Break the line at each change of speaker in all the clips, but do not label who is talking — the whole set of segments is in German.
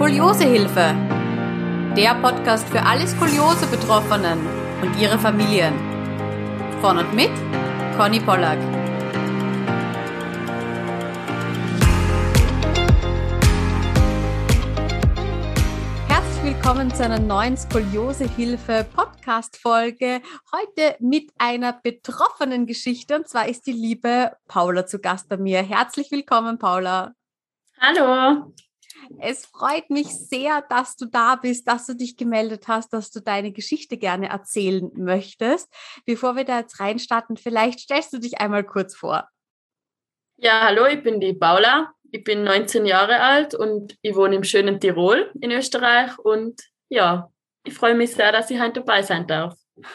Skoliosehilfe. Der Podcast für alle Skoliose-Betroffenen und ihre Familien. Von und mit Conny Pollack. Herzlich willkommen zu einer neuen Skoliosehilfe Podcast-Folge. Heute mit einer betroffenen Geschichte und zwar ist die liebe Paula zu Gast bei mir. Herzlich willkommen, Paula.
Hallo.
Es freut mich sehr, dass du da bist, dass du dich gemeldet hast, dass du deine Geschichte gerne erzählen möchtest. Bevor wir da jetzt reinstarten, vielleicht stellst du dich einmal kurz vor.
Ja, hallo, ich bin die Paula. Ich bin 19 Jahre alt und ich wohne im schönen Tirol in Österreich. Und ja, ich freue mich sehr, dass ich heute dabei sein darf.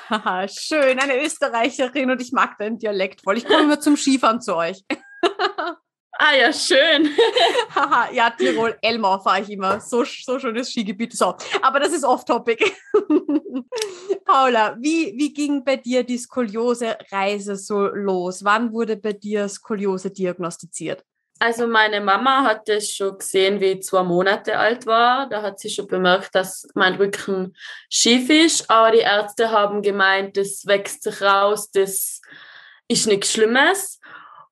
Haha, schön, eine Österreicherin und ich mag deinen Dialekt voll. Ich komme immer zum Skifahren zu euch.
Ah ja, schön.
Haha, ja, Tirol, Elmau fahre ich immer. So, so schönes Skigebiet. So, aber das ist off-topic. Paula, wie, wie ging bei dir die Skoliose-Reise so los? Wann wurde bei dir Skoliose diagnostiziert?
Also meine Mama hat es schon gesehen, wie ich zwei Monate alt war. Da hat sie schon bemerkt, dass mein Rücken schief ist. Aber die Ärzte haben gemeint, das wächst sich raus, das ist nichts Schlimmes.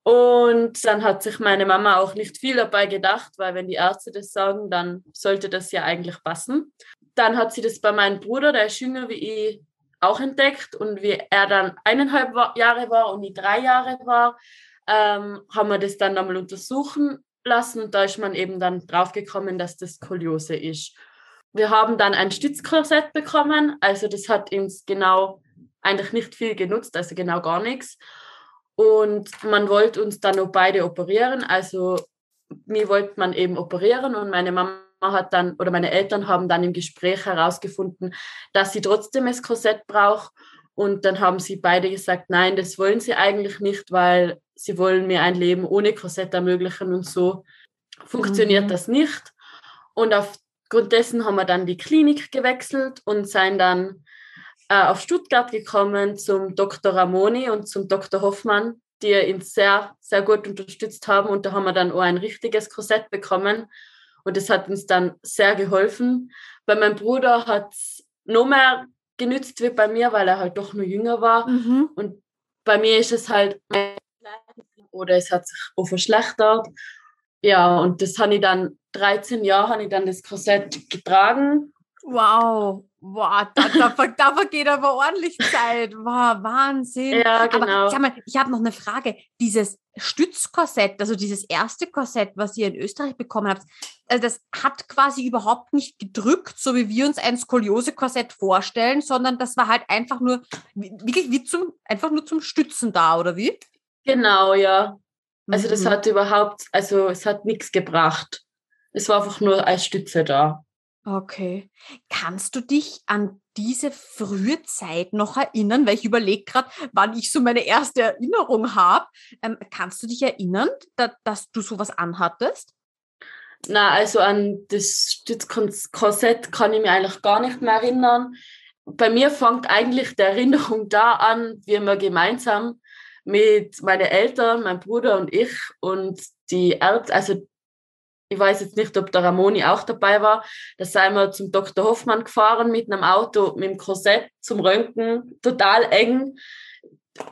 Und dann hat sich meine Mama auch nicht viel dabei gedacht, weil wenn die Ärzte das sagen, dann sollte das ja eigentlich passen. Dann hat sie das bei meinem Bruder, der ist jünger wie ich, auch entdeckt. Und wie er dann eineinhalb Jahre war und ich drei Jahre war, ähm, haben wir das dann einmal untersuchen lassen. Und da ist man eben dann draufgekommen, dass das Skoliose ist. Wir haben dann ein Stützkorsett bekommen. Also das hat uns genau eigentlich nicht viel genutzt, also genau gar nichts. Und man wollte uns dann noch beide operieren. Also mir wollte man eben operieren und meine Mama hat dann oder meine Eltern haben dann im Gespräch herausgefunden, dass sie trotzdem das Korsett braucht. Und dann haben sie beide gesagt, nein, das wollen sie eigentlich nicht, weil sie wollen mir ein Leben ohne Korsett ermöglichen und so funktioniert mhm. das nicht. Und aufgrund dessen haben wir dann die Klinik gewechselt und sind dann äh, auf Stuttgart gekommen zum Dr. Ramoni und zum Dr. Hoffmann, die uns sehr, sehr gut unterstützt haben. Und da haben wir dann auch ein richtiges Korsett bekommen. Und das hat uns dann sehr geholfen. Bei meinem Bruder hat es noch mehr genützt wie bei mir, weil er halt doch nur jünger war. Mhm. Und bei mir ist es halt oder es hat sich auch verschlechtert. Ja, und das habe ich dann 13 Jahre habe ich dann das Korsett getragen.
Wow. Boah, da, da, da vergeht aber ordentlich Zeit. Wow, Wahnsinn.
Ja, genau.
Aber sag mal, ich habe noch eine Frage. Dieses Stützkorsett, also dieses erste Korsett, was ihr in Österreich bekommen habt, also das hat quasi überhaupt nicht gedrückt, so wie wir uns ein Skoliose-Korsett vorstellen, sondern das war halt einfach nur, wirklich wie zum, einfach nur zum Stützen da, oder wie?
Genau, ja. Also das mhm. hat überhaupt, also es hat nichts gebracht. Es war einfach nur als Stütze da.
Okay. Kannst du dich an diese frühe Zeit noch erinnern? Weil ich überlege gerade, wann ich so meine erste Erinnerung habe. Ähm, kannst du dich erinnern, da, dass du sowas anhattest?
Na, also an das Stützkorsett kann ich mich eigentlich gar nicht mehr erinnern. Bei mir fängt eigentlich die Erinnerung da an, wie wir gemeinsam mit meinen Eltern, mein Bruder und ich und die Ärzte, also ich weiß jetzt nicht, ob der Ramoni auch dabei war. Da sind wir zum Dr. Hoffmann gefahren mit einem Auto, mit dem Korsett zum Röntgen, total eng.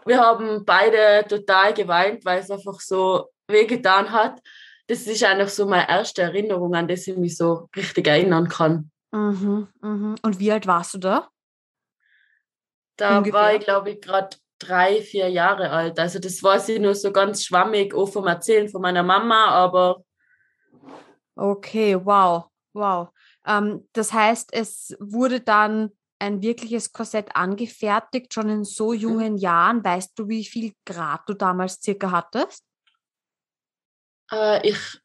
Wir haben beide total geweint, weil es einfach so wehgetan hat. Das ist eigentlich so meine erste Erinnerung, an das ich mich so richtig erinnern kann.
Mhm, mhm. Und wie alt warst du da?
Da Ungefähr. war ich, glaube ich, gerade drei, vier Jahre alt. Also das weiß ich nur so ganz schwammig, auch vom Erzählen von meiner Mama, aber
Okay, wow, wow. Ähm, das heißt, es wurde dann ein wirkliches Korsett angefertigt, schon in so mhm. jungen Jahren. Weißt du, wie viel Grad du damals circa hattest?
Äh, ich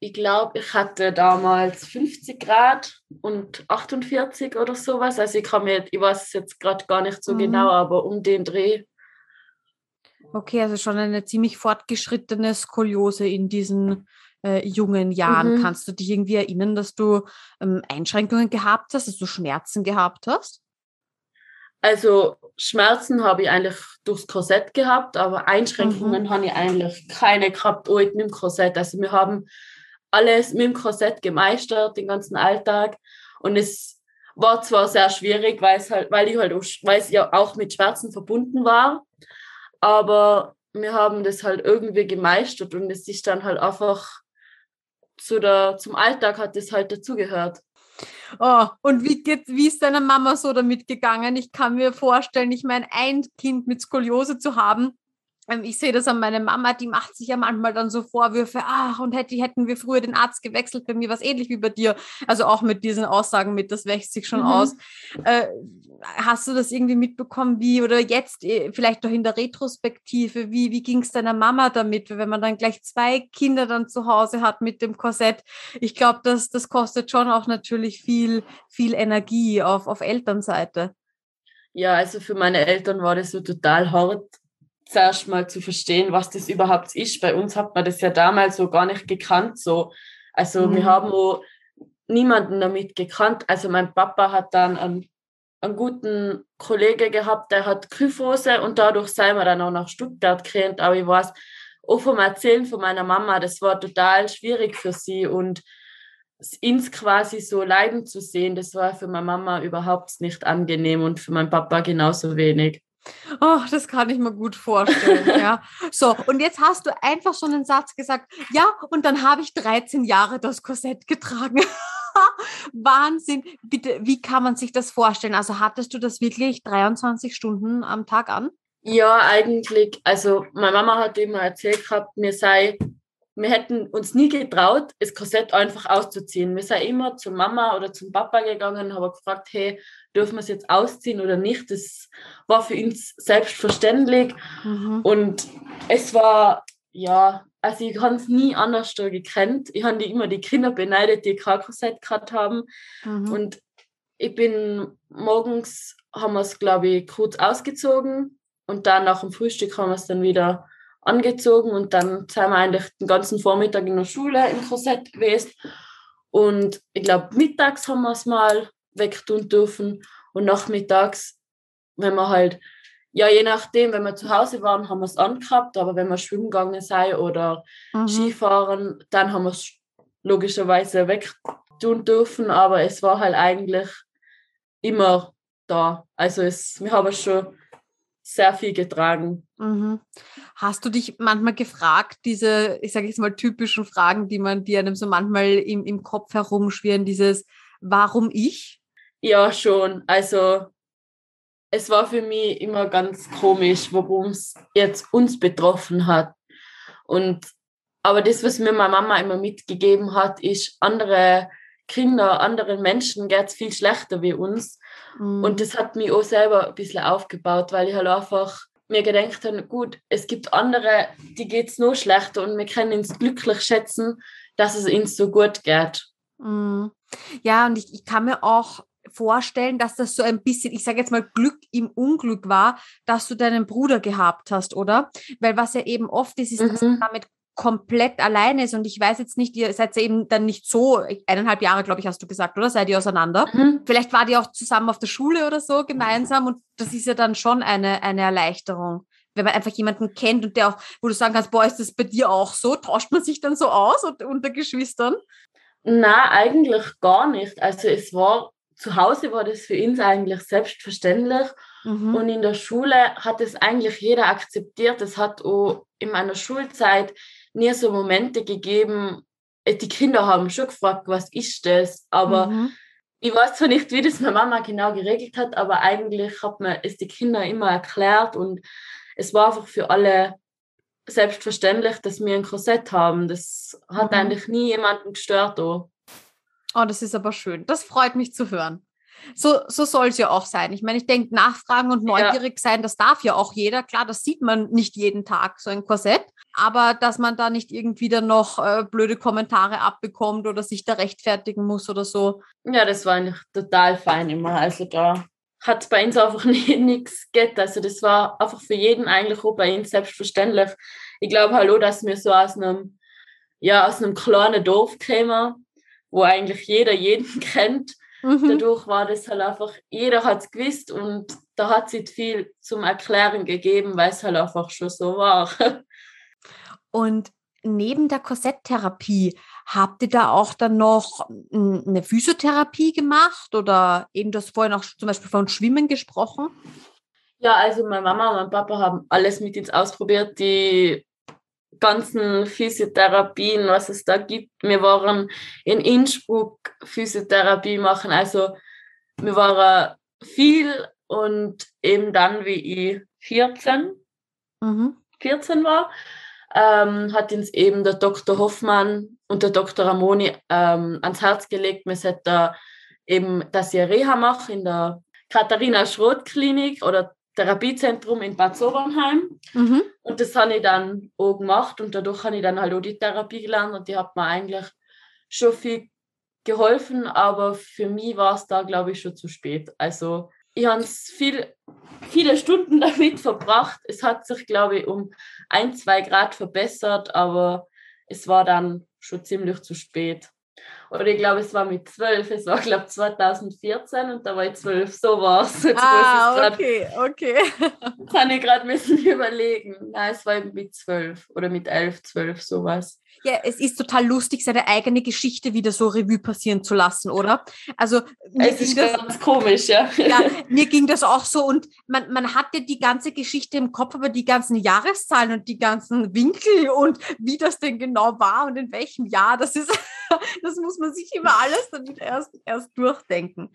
ich glaube, ich hatte damals 50 Grad und 48 oder sowas. Also ich kann mir, ich weiß es jetzt gerade gar nicht so mhm. genau, aber um den Dreh.
Okay, also schon eine ziemlich fortgeschrittene Skoliose in diesen äh, jungen Jahren. Mhm. Kannst du dich irgendwie erinnern, dass du ähm, Einschränkungen gehabt hast, dass du Schmerzen gehabt hast?
Also Schmerzen habe ich eigentlich durchs Korsett gehabt, aber Einschränkungen mhm. habe ich eigentlich keine gehabt mit dem Korsett. Also wir haben alles mit dem Korsett gemeistert, den ganzen Alltag. Und es war zwar sehr schwierig, weil es halt, weil ich halt auch, weil es ja auch mit Schmerzen verbunden war, aber wir haben das halt irgendwie gemeistert und es ist dann halt einfach zu der, zum Alltag hat das halt dazugehört.
Oh, und wie, geht, wie ist deine Mama so damit gegangen? Ich kann mir vorstellen, ich meine, ein Kind mit Skoliose zu haben, ich sehe das an meiner Mama, die macht sich ja manchmal dann so Vorwürfe, ach, und hätte, hätten wir früher den Arzt gewechselt, bei mir was ähnlich wie bei dir. Also auch mit diesen Aussagen mit, das wächst sich schon mhm. aus. Äh, hast du das irgendwie mitbekommen, wie, oder jetzt äh, vielleicht doch in der Retrospektive, wie, wie ging es deiner Mama damit, wenn man dann gleich zwei Kinder dann zu Hause hat mit dem Korsett? Ich glaube, das, das kostet schon auch natürlich viel, viel Energie auf, auf Elternseite.
Ja, also für meine Eltern war das so total hart, zuerst mal zu verstehen, was das überhaupt ist. Bei uns hat man das ja damals so gar nicht gekannt. So. Also mhm. wir haben auch niemanden damit gekannt. Also mein Papa hat dann einen, einen guten Kollege gehabt, der hat Kyphose und dadurch sind wir dann auch nach Stuttgart gerannt. Aber ich weiß, auch vom Erzählen von meiner Mama, das war total schwierig für sie und ins quasi so leiden zu sehen, das war für meine Mama überhaupt nicht angenehm und für meinen Papa genauso wenig.
Oh, das kann ich mir gut vorstellen, ja. So, und jetzt hast du einfach so einen Satz gesagt, ja, und dann habe ich 13 Jahre das Korsett getragen. Wahnsinn. Bitte, wie kann man sich das vorstellen? Also hattest du das wirklich 23 Stunden am Tag an?
Ja, eigentlich. Also meine Mama hat immer erzählt gehabt, mir sei wir hätten uns nie getraut, das Korsett einfach auszuziehen. Wir sind immer zur Mama oder zum Papa gegangen und haben gefragt, hey, dürfen wir es jetzt ausziehen oder nicht? Das war für uns selbstverständlich. Mhm. Und es war, ja, also ich habe es nie anders gekannt. Ich habe immer die Kinder beneidet, die kein Korsett gehabt haben. Mhm. Und ich bin morgens, haben wir es, glaube ich, kurz ausgezogen und dann nach dem Frühstück haben wir es dann wieder angezogen und dann sind wir eigentlich den ganzen Vormittag in der Schule im Korsett gewesen. Und ich glaube, mittags haben wir es mal wegtun dürfen und nachmittags, wenn wir halt, ja, je nachdem, wenn wir zu Hause waren, haben wir es angehabt, aber wenn wir schwimmen gegangen sind oder mhm. Skifahren, dann haben wir es logischerweise wegtun dürfen, aber es war halt eigentlich immer da. Also es, wir haben es schon sehr viel getragen.
Mhm. Hast du dich manchmal gefragt, diese, ich sage jetzt mal, typischen Fragen, die man, die einem so manchmal im, im Kopf herumschwirren, dieses Warum ich?
Ja, schon. Also es war für mich immer ganz komisch, warum es jetzt uns betroffen hat. Und aber das, was mir meine Mama immer mitgegeben hat, ist, andere Kinder, anderen Menschen geht es viel schlechter wie uns. Mhm. Und das hat mich auch selber ein bisschen aufgebaut, weil ich halt einfach mir gedacht habe, gut, es gibt andere, die geht es noch schlechter und wir können uns glücklich schätzen, dass es uns so gut geht.
Mhm. Ja, und ich, ich kann mir auch vorstellen, dass das so ein bisschen, ich sage jetzt mal, Glück im Unglück war, dass du deinen Bruder gehabt hast, oder? Weil was ja eben oft ist, ist, mhm. dass man damit komplett alleine ist. Und ich weiß jetzt nicht, ihr seid ja eben dann nicht so, eineinhalb Jahre, glaube ich, hast du gesagt, oder? Seid ihr auseinander? Mhm. Vielleicht wart ihr auch zusammen auf der Schule oder so gemeinsam und das ist ja dann schon eine, eine Erleichterung. Wenn man einfach jemanden kennt und der auch, wo du sagen kannst, boah, ist das bei dir auch so? Tauscht man sich dann so aus unter Geschwistern?
Na, eigentlich gar nicht. Also es war, zu Hause war das für uns eigentlich selbstverständlich. Mhm. Und in der Schule hat es eigentlich jeder akzeptiert. Es hat auch in meiner Schulzeit nie so Momente gegeben, äh, die Kinder haben schon gefragt, was ist das? Aber mhm. ich weiß zwar nicht, wie das meine Mama genau geregelt hat, aber eigentlich hat man es die Kinder immer erklärt und es war einfach für alle selbstverständlich, dass wir ein Korsett haben. Das hat mhm. eigentlich nie jemanden gestört. Auch.
Oh, das ist aber schön. Das freut mich zu hören. So, so soll es ja auch sein. Ich meine, ich denke, nachfragen und neugierig ja. sein, das darf ja auch jeder. Klar, das sieht man nicht jeden Tag, so ein Korsett. Aber dass man da nicht irgendwie dann noch äh, blöde Kommentare abbekommt oder sich da rechtfertigen muss oder so.
Ja, das war eigentlich total fein immer. Also da hat bei uns einfach nichts geht. Also das war einfach für jeden eigentlich auch bei uns selbstverständlich. Ich glaube, hallo, dass wir so aus einem, ja, aus einem kleinen Dorf kämen, wo eigentlich jeder jeden kennt Mhm. Dadurch war das halt einfach, jeder hat es gewusst und da hat es nicht viel zum Erklären gegeben, weil es halt einfach schon so war.
Und neben der Korsetttherapie, habt ihr da auch dann noch eine Physiotherapie gemacht oder eben das vorhin auch zum Beispiel von Schwimmen gesprochen?
Ja, also meine Mama und mein Papa haben alles mit uns ausprobiert, die ganzen Physiotherapien, was es da gibt. Wir waren in Innsbruck Physiotherapie machen, also wir waren viel und eben dann, wie ich 14, mhm. 14 war, ähm, hat uns eben der Dr. Hoffmann und der Dr. Ramoni ähm, ans Herz gelegt, wir sollten da eben, dass ich Reha mache in der Katharina Schroth Klinik oder Therapiezentrum in Bad Sobernheim. Mhm. Und das habe ich dann auch gemacht und dadurch habe ich dann halt auch die Therapie gelernt und die hat mir eigentlich schon viel geholfen, aber für mich war es da, glaube ich, schon zu spät. Also ich habe viel, viele Stunden damit verbracht. Es hat sich, glaube ich, um ein, zwei Grad verbessert, aber es war dann schon ziemlich zu spät. Oder ich glaube, es war mit zwölf, es war, glaube ich, 2014 und da war ich zwölf, so war es.
ah, okay, okay.
Kann ich gerade ein bisschen überlegen. Nein, es war eben mit zwölf oder mit elf, zwölf, sowas.
Ja, es ist total lustig, seine eigene Geschichte wieder so Revue passieren zu lassen, oder? Also
es ist das, ganz komisch, ja.
Ja, mir ging das auch so und man, man hatte die ganze Geschichte im Kopf, aber die ganzen Jahreszahlen und die ganzen Winkel und wie das denn genau war und in welchem Jahr, das ist, das muss man sich immer alles dann erst, erst durchdenken.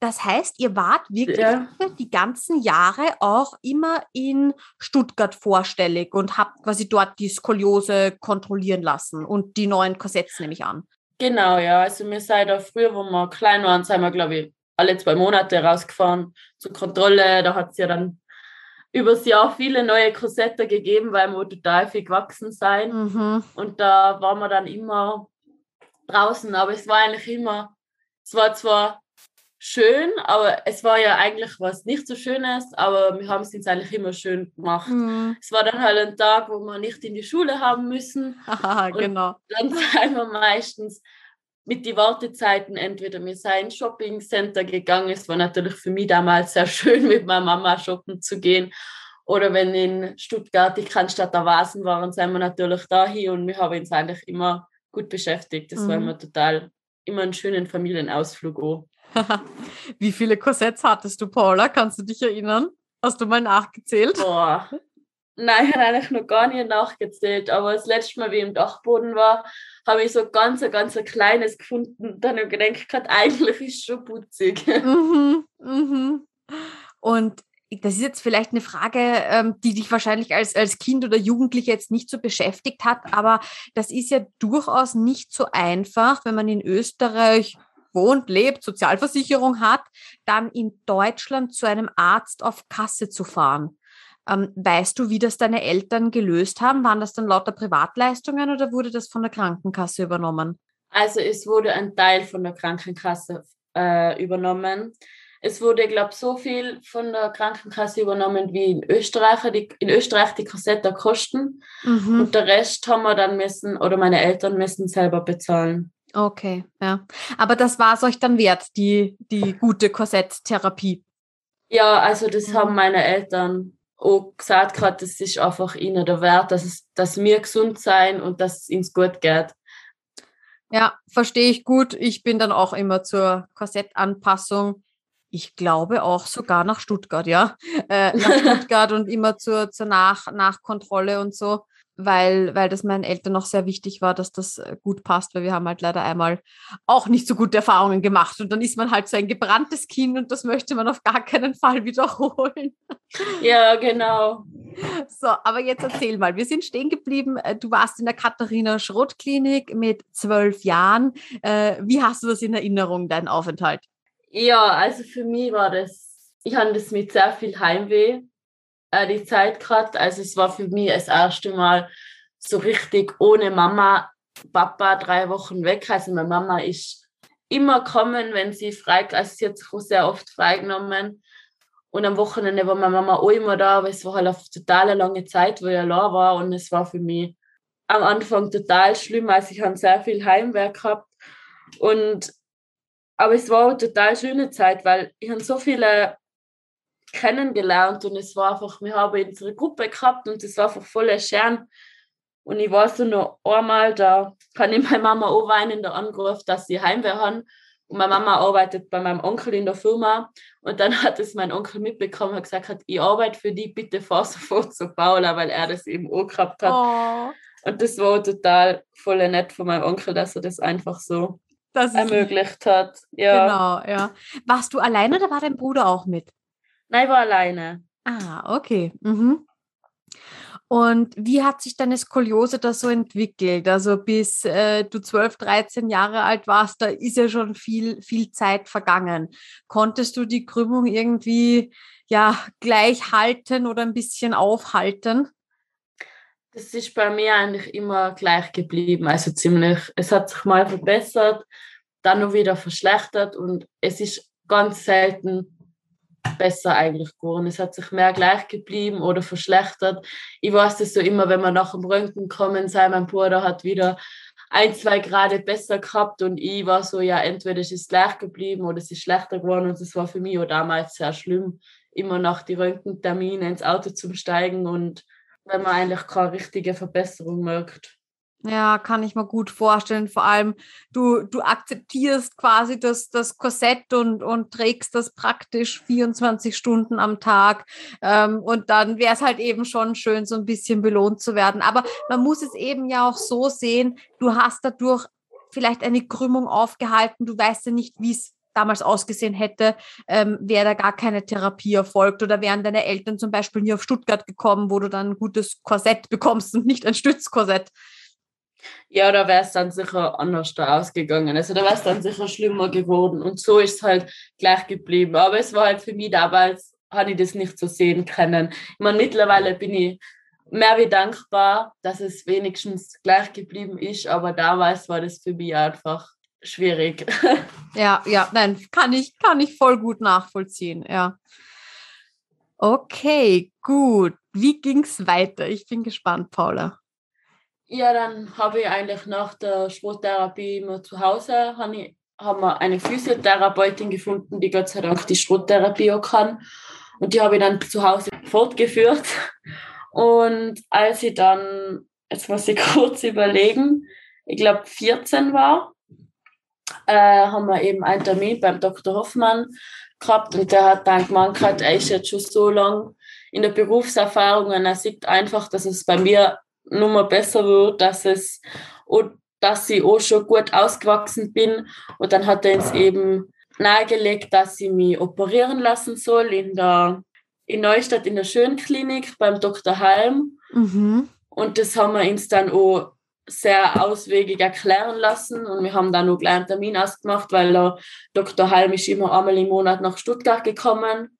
Das heißt, ihr wart wirklich ja. die ganzen Jahre auch immer in Stuttgart vorstellig und habt quasi dort die Skoliose kontrollieren lassen und die neuen Korsetts nehme ich an.
Genau, ja. Also wir sind da früher, wo wir klein waren, sind wir, glaube ich, alle zwei Monate rausgefahren zur Kontrolle. Da hat es ja dann übers Jahr viele neue Korsette gegeben, weil wir total viel gewachsen sind. Mhm. Und da waren wir dann immer draußen, aber es war eigentlich immer, es war zwar schön, aber es war ja eigentlich was nicht so Schönes, aber wir haben es uns eigentlich immer schön gemacht. Mhm. Es war dann halt ein Tag, wo wir nicht in die Schule haben müssen.
Aha, genau.
Dann sind wir meistens mit den Wartezeiten entweder wir sind ins Shoppingcenter gegangen. Es war natürlich für mich damals sehr schön, mit meiner Mama shoppen zu gehen. Oder wenn in Stuttgart die Cannstatt der Vasen waren, sind wir natürlich dahin und wir haben uns eigentlich immer gut beschäftigt. Das mhm. war immer total, immer einen schönen Familienausflug auch.
Wie viele Korsetts hattest du, Paula? Kannst du dich erinnern? Hast du mal nachgezählt?
Boah. Nein, ich habe eigentlich noch gar nicht nachgezählt, aber das letzte Mal, wie ich im Dachboden war, habe ich so ganz, ganz ein kleines gefunden. Dann habe ich gedacht, eigentlich ist es schon putzig.
Mhm, mhm. Und das ist jetzt vielleicht eine Frage, ähm, die dich wahrscheinlich als, als Kind oder Jugendliche jetzt nicht so beschäftigt hat, aber das ist ja durchaus nicht so einfach, wenn man in Österreich wohnt, lebt, Sozialversicherung hat, dann in Deutschland zu einem Arzt auf Kasse zu fahren. Ähm, weißt du, wie das deine Eltern gelöst haben? Waren das dann lauter Privatleistungen oder wurde das von der Krankenkasse übernommen?
Also es wurde ein Teil von der Krankenkasse äh, übernommen. Es wurde, glaube ich, so viel von der Krankenkasse übernommen wie in Österreich, die, in Österreich die Kassette kosten. Mhm. Und der Rest haben wir dann müssen, oder meine Eltern müssen selber bezahlen.
Okay, ja. Aber das war es euch dann wert, die, die gute Korsetttherapie.
Ja, also das haben meine Eltern auch gesagt, gerade das ist einfach ihnen der Wert, dass, es, dass wir gesund sein und dass es uns gut geht.
Ja, verstehe ich gut. Ich bin dann auch immer zur Korsettanpassung. Ich glaube auch sogar nach Stuttgart, ja. Äh, nach Stuttgart und immer zur, zur nach Nachkontrolle und so weil, weil das meinen Eltern noch sehr wichtig war, dass das äh, gut passt, weil wir haben halt leider einmal auch nicht so gute Erfahrungen gemacht und dann ist man halt so ein gebranntes Kind und das möchte man auf gar keinen Fall wiederholen.
Ja, genau.
So, aber jetzt erzähl mal, wir sind stehen geblieben, äh, du warst in der Katharina Schrott-Klinik mit zwölf Jahren. Äh, wie hast du das in Erinnerung, deinen Aufenthalt?
Ja, also für mich war das, ich hatte das mit sehr viel Heimweh äh, die Zeit gerade. Also es war für mich das erste Mal so richtig ohne Mama, Papa drei Wochen weg. Also meine Mama ist immer kommen, wenn sie frei, also sie hat sich auch sehr oft freigenommen. Und am Wochenende war meine Mama auch immer da, aber es war halt eine total lange Zeit, wo ich allein war. Und es war für mich am Anfang total schlimm. Also ich habe sehr viel Heimwerk gehabt. Und, aber es war eine total schöne Zeit, weil ich habe so viele kennengelernt und es war einfach, wir haben unsere Gruppe gehabt und es war einfach voll schön, Und ich weiß noch einmal, da kann ich meine Mama auch weinend angerufen, dass sie Heimweh haben. Und meine Mama arbeitet bei meinem Onkel in der Firma. Und dann hat es mein Onkel mitbekommen und gesagt, hat, ich arbeite für die, bitte fahr sofort zu Paula, weil er das eben auch gehabt hat. Oh. Und das war total voll nett von meinem Onkel, dass er das einfach so ermöglicht hat.
Ja. Genau, ja. Warst du alleine oder war dein Bruder auch mit?
Nein, ich war alleine.
Ah, okay. Mhm. Und wie hat sich deine Skoliose da so entwickelt? Also bis äh, du 12, 13 Jahre alt warst, da ist ja schon viel, viel Zeit vergangen. Konntest du die Krümmung irgendwie ja gleich halten oder ein bisschen aufhalten?
Das ist bei mir eigentlich immer gleich geblieben. Also ziemlich, es hat sich mal verbessert, dann noch wieder verschlechtert und es ist ganz selten besser eigentlich geworden. Es hat sich mehr gleich geblieben oder verschlechtert. Ich weiß das so immer, wenn wir nach dem Röntgen kommen, sei mein Bruder hat wieder ein, zwei Grad besser gehabt und ich war so, ja, entweder es ist gleich geblieben oder es ist schlechter geworden und es war für mich auch damals sehr schlimm, immer nach die Röntgentermine ins Auto zu steigen und wenn man eigentlich keine richtige Verbesserung merkt.
Ja, kann ich mir gut vorstellen. Vor allem, du, du akzeptierst quasi das, das Korsett und, und trägst das praktisch 24 Stunden am Tag. Ähm, und dann wäre es halt eben schon schön, so ein bisschen belohnt zu werden. Aber man muss es eben ja auch so sehen, du hast dadurch vielleicht eine Krümmung aufgehalten. Du weißt ja nicht, wie es damals ausgesehen hätte, ähm, wäre da gar keine Therapie erfolgt oder wären deine Eltern zum Beispiel nie auf Stuttgart gekommen, wo du dann ein gutes Korsett bekommst und nicht ein Stützkorsett.
Ja, da wäre es dann sicher anders da ausgegangen. Also da wäre es dann sicher schlimmer geworden. Und so ist es halt gleich geblieben. Aber es war halt für mich damals, habe ich das nicht so sehen können. Ich meine, mittlerweile bin ich mehr wie dankbar, dass es wenigstens gleich geblieben ist. Aber damals war das für mich einfach schwierig.
Ja, ja, nein, kann ich, kann ich voll gut nachvollziehen, ja. Okay, gut. Wie ging es weiter? Ich bin gespannt, Paula.
Ja, dann habe ich eigentlich nach der Schrottherapie immer zu Hause, haben wir eine Physiotherapeutin gefunden, die Gott sei Dank die Schrottherapie auch kann. Und die habe ich dann zu Hause fortgeführt. Und als ich dann, jetzt muss ich kurz überlegen, ich glaube 14 war, äh, haben wir eben einen Termin beim Dr. Hoffmann gehabt und der hat dann gemeint, er ist jetzt schon so lange in der Berufserfahrung und er sieht einfach, dass es bei mir Nummer besser wird, dass es dass ich auch schon gut ausgewachsen bin. Und dann hat er uns eben nahegelegt, dass ich mich operieren lassen soll in der in Neustadt in der Schönklinik beim Dr. Halm. Mhm. Und das haben wir uns dann auch sehr auswegig erklären lassen und wir haben dann auch gleich einen Termin ausgemacht, weil der Dr. Halm ist immer einmal im Monat nach Stuttgart gekommen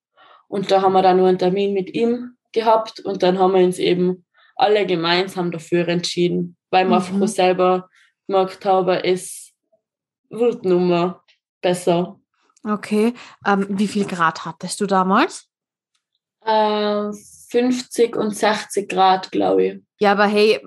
und da haben wir dann nur einen Termin mit ihm gehabt und dann haben wir uns eben alle gemeinsam dafür entschieden, weil wir mhm. einfach selber gemerkt haben, es wird nur besser.
Okay, ähm, wie viel Grad hattest du damals?
Äh, 50 und 60 Grad, glaube ich.
Ja, aber hey,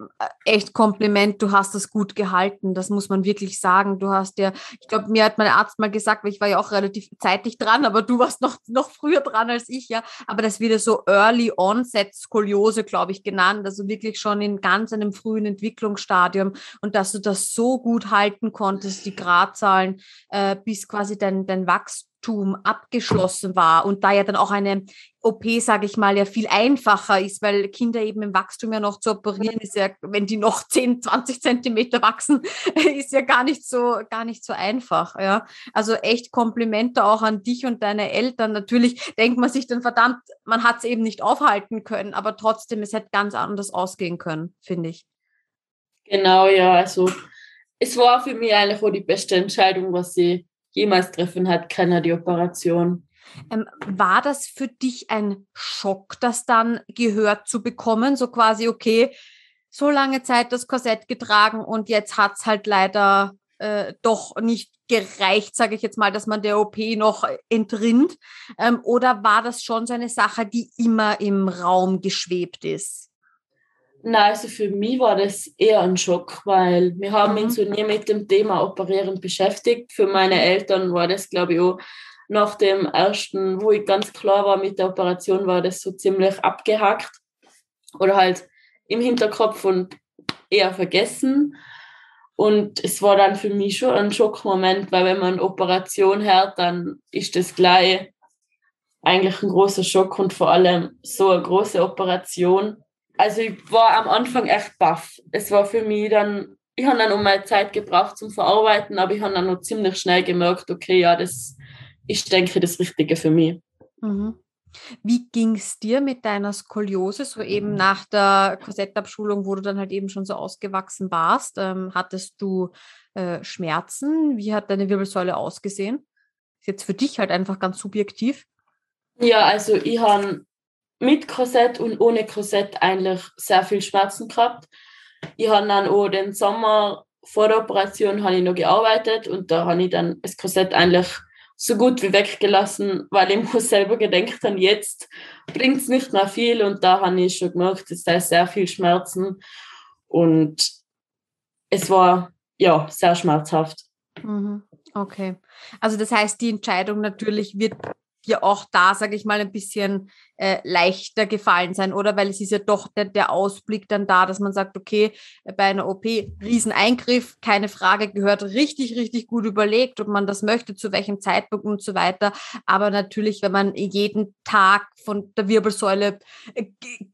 echt Kompliment, du hast das gut gehalten. Das muss man wirklich sagen. Du hast ja, ich glaube, mir hat mein Arzt mal gesagt, weil ich war ja auch relativ zeitig dran, aber du warst noch, noch früher dran als ich, ja. Aber das wird ja so Early Onset Skoliose, glaube ich, genannt. Also wirklich schon in ganz einem frühen Entwicklungsstadium. Und dass du das so gut halten konntest, die Gradzahlen, äh, bis quasi dein, dein Wachstum abgeschlossen war und da ja dann auch eine OP, sage ich mal, ja viel einfacher ist, weil Kinder eben im Wachstum ja noch zu operieren ist ja, wenn die noch 10, 20 Zentimeter wachsen, ist ja gar nicht so, gar nicht so einfach. Ja, also echt Komplimente auch an dich und deine Eltern. Natürlich denkt man sich dann verdammt, man hat es eben nicht aufhalten können, aber trotzdem, es hätte ganz anders ausgehen können, finde ich.
Genau, ja, also es war für mich eigentlich auch die beste Entscheidung, was sie jemals treffen hat, keiner die Operation.
Ähm, war das für dich ein Schock, das dann gehört zu bekommen? So quasi, okay, so lange Zeit das Korsett getragen und jetzt hat es halt leider äh, doch nicht gereicht, sage ich jetzt mal, dass man der OP noch entrinnt? Ähm, oder war das schon so eine Sache, die immer im Raum geschwebt ist?
Nein, also für mich war das eher ein Schock, weil wir haben mhm. uns so nie mit dem Thema Operieren beschäftigt. Für meine Eltern war das, glaube ich, auch nach dem ersten, wo ich ganz klar war mit der Operation, war das so ziemlich abgehackt oder halt im Hinterkopf und eher vergessen. Und es war dann für mich schon ein Schockmoment, weil wenn man eine Operation hört, dann ist das gleich eigentlich ein großer Schock und vor allem so eine große Operation. Also ich war am Anfang echt baff. Es war für mich dann, ich habe dann um meine Zeit gebraucht zum Verarbeiten, aber ich habe dann noch ziemlich schnell gemerkt, okay, ja, das ist, denke ich, das Richtige für mich.
Mhm. Wie ging es dir mit deiner Skoliose, so eben nach der Korsettabschulung, wo du dann halt eben schon so ausgewachsen warst? Ähm, hattest du äh, Schmerzen? Wie hat deine Wirbelsäule ausgesehen? Ist jetzt für dich halt einfach ganz subjektiv.
Ja, also ich habe mit Korsett und ohne Korsett eigentlich sehr viel Schmerzen gehabt. Ich habe dann auch den Sommer vor der Operation ich noch gearbeitet und da habe ich dann das Korsett eigentlich so gut wie weggelassen, weil ich mir selber gedacht habe, jetzt bringt es nicht mehr viel und da habe ich schon gemerkt, es sei sehr viel Schmerzen und es war ja sehr schmerzhaft.
Mhm. Okay. Also das heißt, die Entscheidung natürlich wird dir auch da, sage ich mal, ein bisschen äh, leichter gefallen sein, oder? Weil es ist ja doch der, der, Ausblick dann da, dass man sagt, okay, bei einer OP, Rieseneingriff, keine Frage, gehört richtig, richtig gut überlegt, ob man das möchte, zu welchem Zeitpunkt und so weiter. Aber natürlich, wenn man jeden Tag von der Wirbelsäule äh,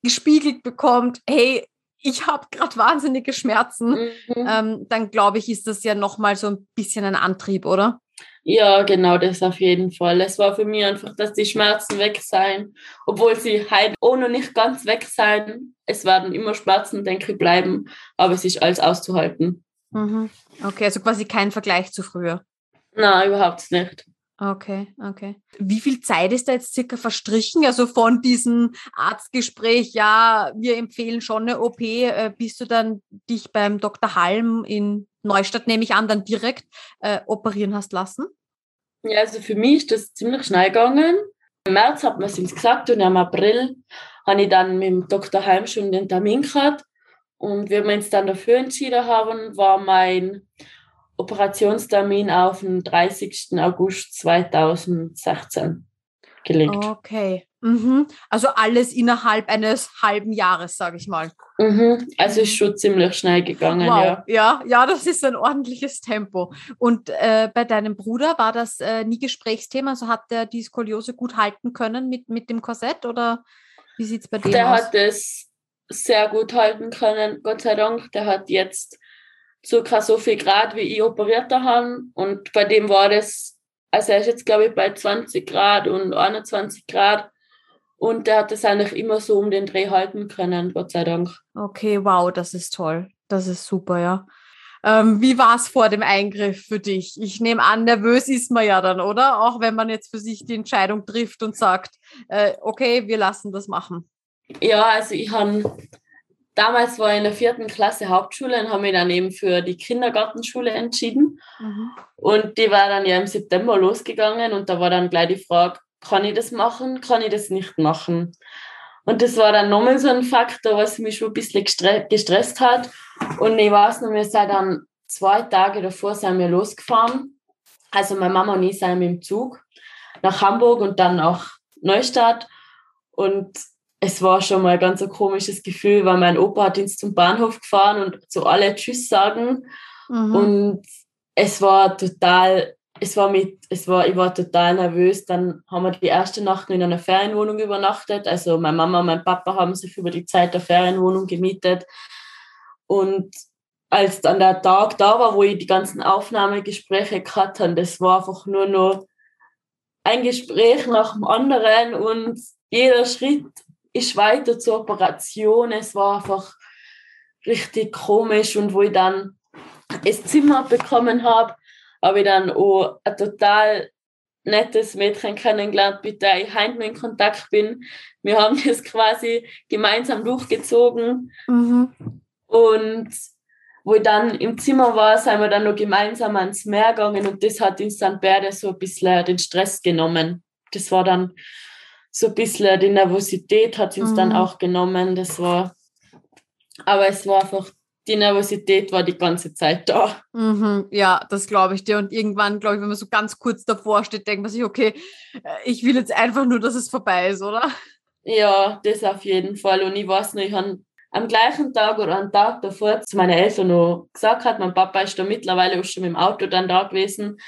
gespiegelt bekommt, hey, ich habe gerade wahnsinnige Schmerzen, mhm. ähm, dann glaube ich, ist das ja nochmal so ein bisschen ein Antrieb, oder?
Ja, genau, das auf jeden Fall. Es war für mich einfach, dass die Schmerzen weg sein, obwohl sie heute auch noch nicht ganz weg sein. Es werden immer Schmerzen, denke ich, bleiben, aber es ist alles auszuhalten.
Mhm. Okay, also quasi kein Vergleich zu früher.
Nein, überhaupt nicht.
Okay, okay. Wie viel Zeit ist da jetzt circa verstrichen? Also von diesem Arztgespräch, ja, wir empfehlen schon eine OP, äh, bis du dann dich beim Dr. Halm in Neustadt, nehme ich an, dann direkt äh, operieren hast lassen?
Ja, also für mich ist das ziemlich schnell gegangen. Im März hat man es uns gesagt und im April habe ich dann mit dem Dr. Heim schon den Termin gehabt. Und wie wir uns dann dafür entschieden haben, war mein Operationstermin auf den 30. August 2016 gelegt.
Okay. Mhm. Also alles innerhalb eines halben Jahres, sage ich mal.
Mhm. Also ist mhm. schon ziemlich schnell gegangen, wow. ja.
Ja, ja, das ist ein ordentliches Tempo. Und äh, bei deinem Bruder war das äh, nie Gesprächsthema? Also hat der die Skoliose gut halten können mit, mit dem Korsett oder wie sieht es bei dem
der
aus?
Der hat es sehr gut halten können, Gott sei Dank. Der hat jetzt circa so viel Grad, wie ich operiert habe. Und bei dem war das, also er ist jetzt, glaube ich, bei 20 Grad und 21 Grad. Und der hat das eigentlich immer so um den Dreh halten können, Gott sei Dank.
Okay, wow, das ist toll. Das ist super, ja. Ähm, wie war es vor dem Eingriff für dich? Ich nehme an, nervös ist man ja dann, oder? Auch wenn man jetzt für sich die Entscheidung trifft und sagt, äh, okay, wir lassen das machen.
Ja, also ich habe damals war ich in der vierten Klasse Hauptschule und habe mich dann eben für die Kindergartenschule entschieden. Mhm. Und die war dann ja im September losgegangen und da war dann gleich die Frage, kann ich das machen, kann ich das nicht machen? Und das war dann nochmal so ein Faktor, was mich schon ein bisschen gestresst hat. Und ich weiß noch, wir sind dann zwei Tage davor sind wir losgefahren. Also meine Mama und ich sind mit dem Zug nach Hamburg und dann nach Neustadt. Und es war schon mal ganz ein komisches Gefühl, weil mein Opa hat uns zum Bahnhof gefahren und zu alle Tschüss sagen. Mhm. Und es war total, es war mit, es war, ich war total nervös. Dann haben wir die erste Nacht in einer Ferienwohnung übernachtet. Also meine Mama und mein Papa haben sich über die Zeit der Ferienwohnung gemietet. Und als dann der Tag da war, wo ich die ganzen Aufnahmegespräche gehabt habe, das war einfach nur noch ein Gespräch nach dem anderen und jeder Schritt ist weiter zur Operation. Es war einfach richtig komisch und wo ich dann das Zimmer bekommen habe, habe ich dann auch ein total nettes Mädchen kennengelernt, mit der ich heute in Kontakt bin. Wir haben das quasi gemeinsam durchgezogen. Mhm. Und wo ich dann im Zimmer war, sind wir dann noch gemeinsam ans Meer gegangen und das hat uns dann beide so ein bisschen den Stress genommen. Das war dann so ein bisschen die Nervosität hat uns mhm. dann auch genommen. Das war, aber es war einfach, die Nervosität war die ganze Zeit da.
Mhm, ja, das glaube ich dir. Und irgendwann, glaube ich, wenn man so ganz kurz davor steht, denkt man sich, okay, äh, ich will jetzt einfach nur, dass es vorbei ist, oder?
Ja, das auf jeden Fall. Und ich weiß noch, ich habe am gleichen Tag oder am Tag davor zu meinen Eltern noch gesagt hat, mein Papa ist da mittlerweile auch schon mit dem Auto dann da gewesen,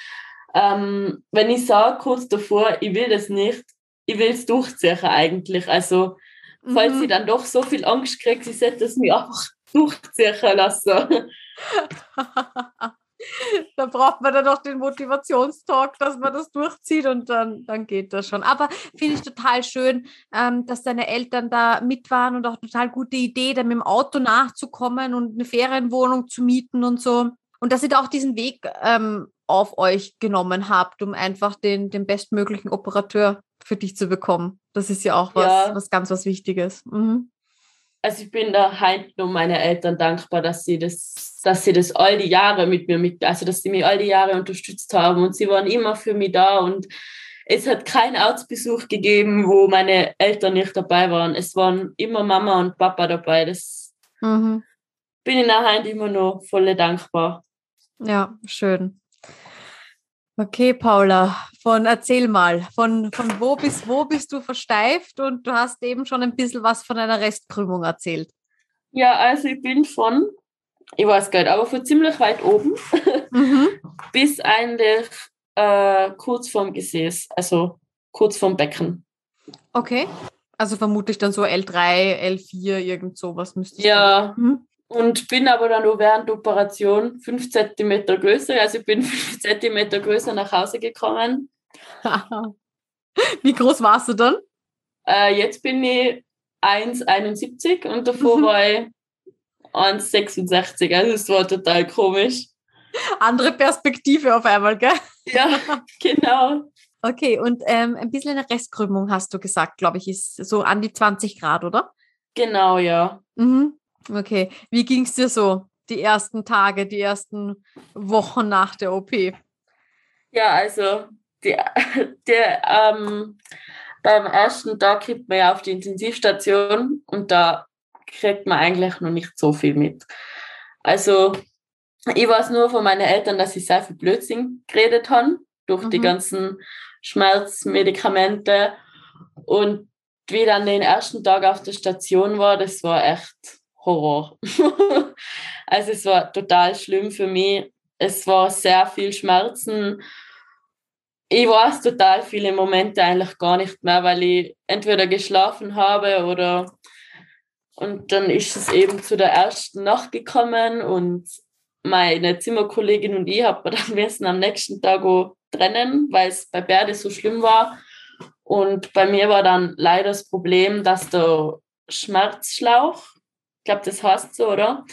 ähm, wenn ich sage kurz davor, ich will das nicht, ich will es durchziehen eigentlich. Also, falls mhm. ich dann doch so viel Angst kriege, sie sollte es mir einfach durchziehen lassen.
da braucht man dann noch den Motivationstalk, dass man das durchzieht und dann, dann geht das schon. Aber finde ich total schön, ähm, dass deine Eltern da mit waren und auch total gute Idee, da mit dem Auto nachzukommen und eine Ferienwohnung zu mieten und so. Und dass ihr da auch diesen Weg ähm, auf euch genommen habt, um einfach den, den bestmöglichen Operateur für dich zu bekommen. Das ist ja auch was, ja. was ganz was Wichtiges. Mhm
also ich bin da halt nur meine Eltern dankbar, dass sie das, dass sie das all die Jahre mit mir mit, also dass sie mich all die Jahre unterstützt haben und sie waren immer für mich da und es hat keinen Arztbesuch gegeben, wo meine Eltern nicht dabei waren. Es waren immer Mama und Papa dabei. Das mhm. bin ich nachher immer noch voll dankbar.
Ja, schön. Okay, Paula, von erzähl mal, von, von wo bis wo bist du versteift und du hast eben schon ein bisschen was von einer Restkrümmung erzählt.
Ja, also ich bin von, ich weiß gar nicht, aber von ziemlich weit oben mhm. bis eigentlich äh, kurz vorm Gesäß, also kurz vorm Becken.
Okay, also vermutlich dann so L3, L4, irgend sowas müsste
Ja, mhm und bin aber dann auch während der Operation fünf Zentimeter größer. Also ich bin fünf Zentimeter größer nach Hause gekommen.
Wie groß warst du dann?
Äh, jetzt bin ich 1,71 und davor mhm. war ich 1,66. Also es war total komisch.
Andere Perspektive auf einmal, gell?
Ja, genau.
Okay, und ähm, ein bisschen eine Restkrümmung hast du gesagt, glaube ich, ist so an die 20 Grad, oder?
Genau, ja.
Mhm. Okay, wie ging es dir so die ersten Tage, die ersten Wochen nach der OP?
Ja, also die, der, ähm, beim ersten Tag kriegt man ja auf die Intensivstation und da kriegt man eigentlich noch nicht so viel mit. Also ich weiß nur von meinen Eltern, dass sie sehr viel Blödsinn geredet haben durch mhm. die ganzen Schmerzmedikamente und wie dann den ersten Tag auf der Station war, das war echt Horror. also es war total schlimm für mich. Es war sehr viel Schmerzen. Ich weiß total viele Momente eigentlich gar nicht mehr, weil ich entweder geschlafen habe oder und dann ist es eben zu der ersten Nacht gekommen und meine Zimmerkollegin und ich haben dann müssen am nächsten Tag auch trennen, weil es bei Berde so schlimm war. Und bei mir war dann leider das Problem, dass der Schmerzschlauch glaube, das heißt so, oder?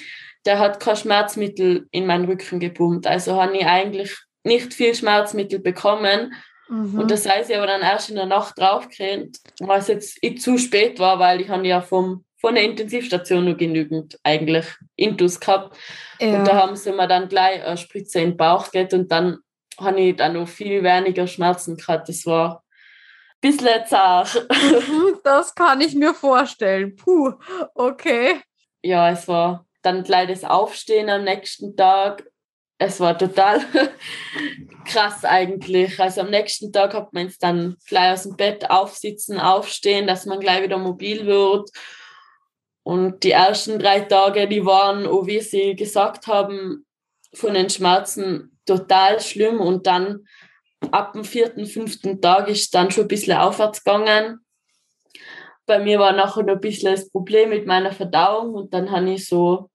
Der hat kein Schmerzmittel in meinen Rücken gepumpt. Also habe ich eigentlich nicht viel Schmerzmittel bekommen. Mhm. Und das heißt, ich aber dann erst in der Nacht draufgekriegt, was jetzt zu spät war, weil ich habe ja vom, von der Intensivstation nur genügend eigentlich Intus gehabt. Ja. Und da haben sie mir dann gleich eine Spritze in den Bauch gegeben und dann habe ich dann noch viel weniger Schmerzen gehabt. Das war ein bisschen zart.
Mhm, das kann ich mir vorstellen. Puh, okay
ja, es war dann gleich das Aufstehen am nächsten Tag. Es war total krass eigentlich. Also am nächsten Tag hat man es dann gleich aus dem Bett aufsitzen, aufstehen, dass man gleich wieder mobil wird. Und die ersten drei Tage, die waren, oh, wie Sie gesagt haben, von den Schmerzen total schlimm. Und dann ab dem vierten, fünften Tag ist dann schon ein bisschen aufwärts gegangen bei mir war nachher noch ein bisschen das Problem mit meiner Verdauung und dann habe ich so,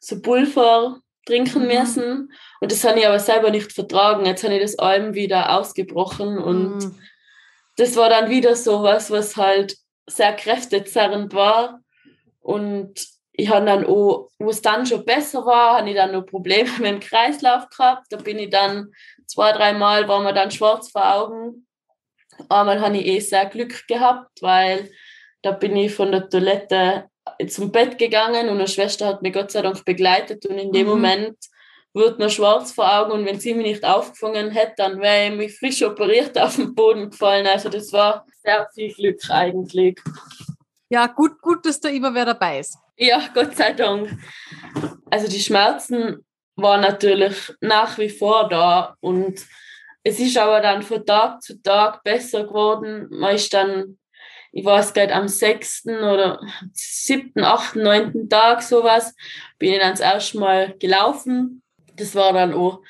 so Pulver trinken mhm. müssen und das habe ich aber selber nicht vertragen. Jetzt habe ich das allem wieder ausgebrochen und mhm. das war dann wieder so was, was halt sehr kräftezerrend war und ich habe dann auch, wo es dann schon besser war, habe ich dann noch Probleme mit dem Kreislauf gehabt. Da bin ich dann zwei, dreimal war mir dann schwarz vor Augen. Einmal habe ich eh sehr Glück gehabt, weil da bin ich von der Toilette zum Bett gegangen und eine Schwester hat mich Gott sei Dank begleitet und in dem mhm. Moment wird mir schwarz vor Augen und wenn sie mich nicht aufgefangen hätte, dann wäre ich mich frisch operiert auf den Boden gefallen. Also das war sehr viel Glück eigentlich.
Ja, gut, gut, dass da immer wer dabei ist.
Ja, Gott sei Dank. Also die Schmerzen waren natürlich nach wie vor da und es ist aber dann von Tag zu Tag besser geworden. Man ist dann ich weiß nicht, am sechsten oder siebten, achten, neunten Tag sowas, bin ich dann das erste Mal gelaufen. Das war dann auch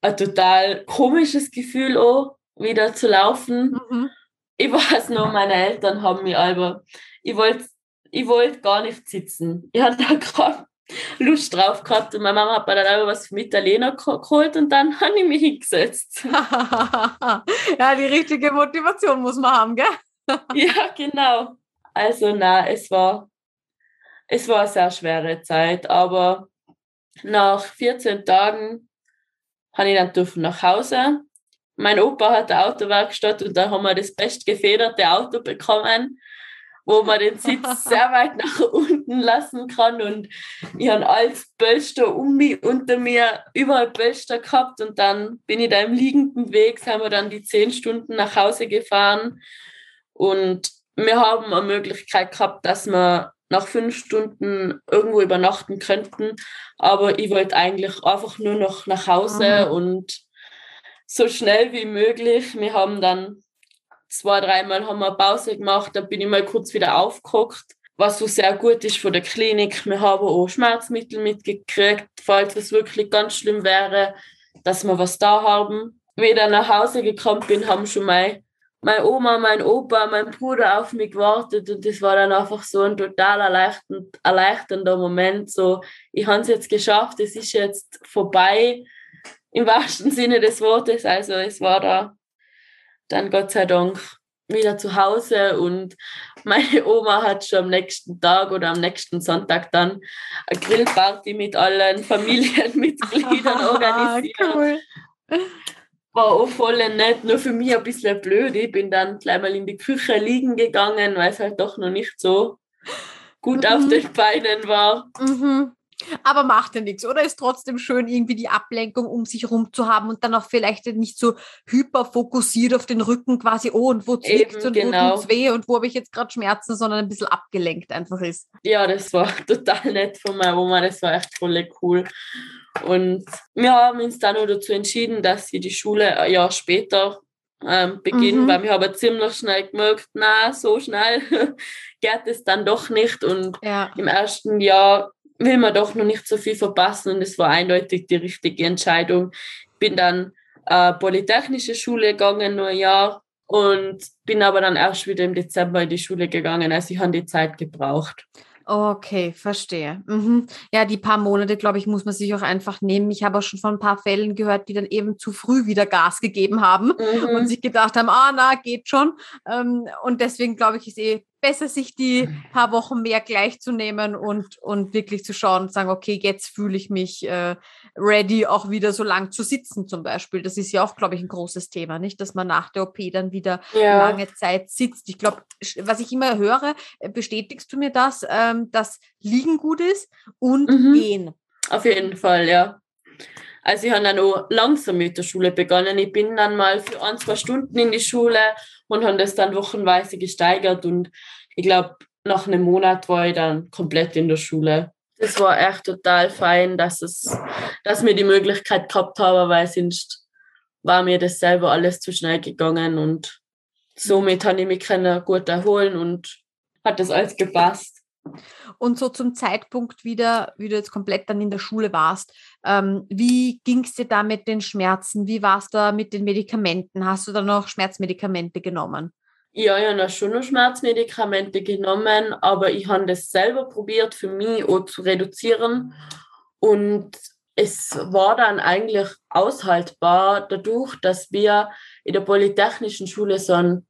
ein total komisches Gefühl, auch, wieder zu laufen. Mhm. Ich weiß noch, meine Eltern haben mich aber, ich wollte ich wollte gar nicht sitzen. Ich hatte da gerade Lust drauf gehabt und meine Mama hat mir dann auch was mit Italiener geholt und dann habe ich mich hingesetzt.
ja, die richtige Motivation muss man haben, gell?
ja, genau. Also na, es war, es war eine sehr schwere Zeit, aber nach 14 Tagen habe ich dann dürfen nach Hause. Mein Opa hat eine Autowerkstatt und da haben wir das bestgefederte Auto bekommen wo man den Sitz sehr weit nach unten lassen kann. Und ich habe alles Bölster um mich, unter mir, überall Bölster gehabt. Und dann bin ich da im liegenden Weg, sind wir dann die zehn Stunden nach Hause gefahren. Und wir haben eine Möglichkeit gehabt, dass wir nach fünf Stunden irgendwo übernachten könnten. Aber ich wollte eigentlich einfach nur noch nach Hause mhm. und so schnell wie möglich. Wir haben dann zwei, dreimal haben wir Pause gemacht, dann bin ich mal kurz wieder aufgehockt, was so sehr gut ist von der Klinik. Wir haben auch Schmerzmittel mitgekriegt, falls es wirklich ganz schlimm wäre, dass wir was da haben. Wie ich dann nach Hause gekommen bin, haben schon mein, meine Oma, mein Opa, mein Bruder auf mich gewartet und das war dann einfach so ein total erleichternd, erleichternder Moment. So, ich habe es jetzt geschafft, es ist jetzt vorbei, im wahrsten Sinne des Wortes. Also es war da dann Gott sei Dank wieder zu Hause und meine Oma hat schon am nächsten Tag oder am nächsten Sonntag dann eine Grillparty mit allen Familienmitgliedern organisiert. Cool. War auch voll nett, nur für mich ein bisschen blöd. Ich bin dann gleich mal in die Küche liegen gegangen, weil es halt doch noch nicht so gut mhm. auf den Beinen war.
Mhm. Aber macht ja nichts, oder? Ist trotzdem schön, irgendwie die Ablenkung um sich herum zu haben und dann auch vielleicht nicht so hyperfokussiert auf den Rücken quasi, oh, und wo zwickt und genau. wo tut's weh und wo habe ich jetzt gerade Schmerzen, sondern ein bisschen abgelenkt einfach ist.
Ja, das war total nett von meiner Oma, das war echt voll cool. Und wir haben uns dann auch dazu entschieden, dass sie die Schule ein Jahr später ähm, beginnen, mhm. weil wir haben ziemlich schnell gemerkt, na so schnell geht es dann doch nicht. Und ja. im ersten Jahr will man doch noch nicht so viel verpassen und es war eindeutig die richtige Entscheidung. Bin dann äh, Polytechnische Schule gegangen, nur ein Jahr und bin aber dann erst wieder im Dezember in die Schule gegangen. Also ich habe die Zeit gebraucht.
Okay, verstehe. Mhm. Ja, die paar Monate, glaube ich, muss man sich auch einfach nehmen. Ich habe auch schon von ein paar Fällen gehört, die dann eben zu früh wieder Gas gegeben haben mhm. und sich gedacht haben, ah, na, geht schon. Ähm, und deswegen, glaube ich, ist eh besser, sich die paar Wochen mehr gleichzunehmen und, und wirklich zu schauen und sagen, okay, jetzt fühle ich mich äh, ready, auch wieder so lang zu sitzen zum Beispiel. Das ist ja auch, glaube ich, ein großes Thema, nicht? Dass man nach der OP dann wieder ja. lange Zeit sitzt. Ich glaube, was ich immer höre, äh, bestätigst du mir das, ähm, dass Liegen gut ist und mhm. Gehen?
Auf jeden Fall, ja. Also ich habe dann auch langsam mit der Schule begonnen. Ich bin dann mal für ein, zwei Stunden in die Schule und habe das dann wochenweise gesteigert und ich glaube, nach einem Monat war ich dann komplett in der Schule. Das war echt total fein, dass, es, dass wir die Möglichkeit gehabt haben, weil sonst war mir das selber alles zu schnell gegangen und somit habe ich mich gut erholen und hat das alles gepasst.
Und so zum Zeitpunkt wieder, wie du jetzt komplett dann in der Schule warst, ähm, wie ging es dir da mit den Schmerzen? Wie war es da mit den Medikamenten? Hast du da noch Schmerzmedikamente genommen?
Ja, ich habe schon noch Schmerzmedikamente genommen, aber ich habe das selber probiert, für mich auch zu reduzieren. Und es war dann eigentlich aushaltbar, dadurch, dass wir in der Polytechnischen Schule so ein,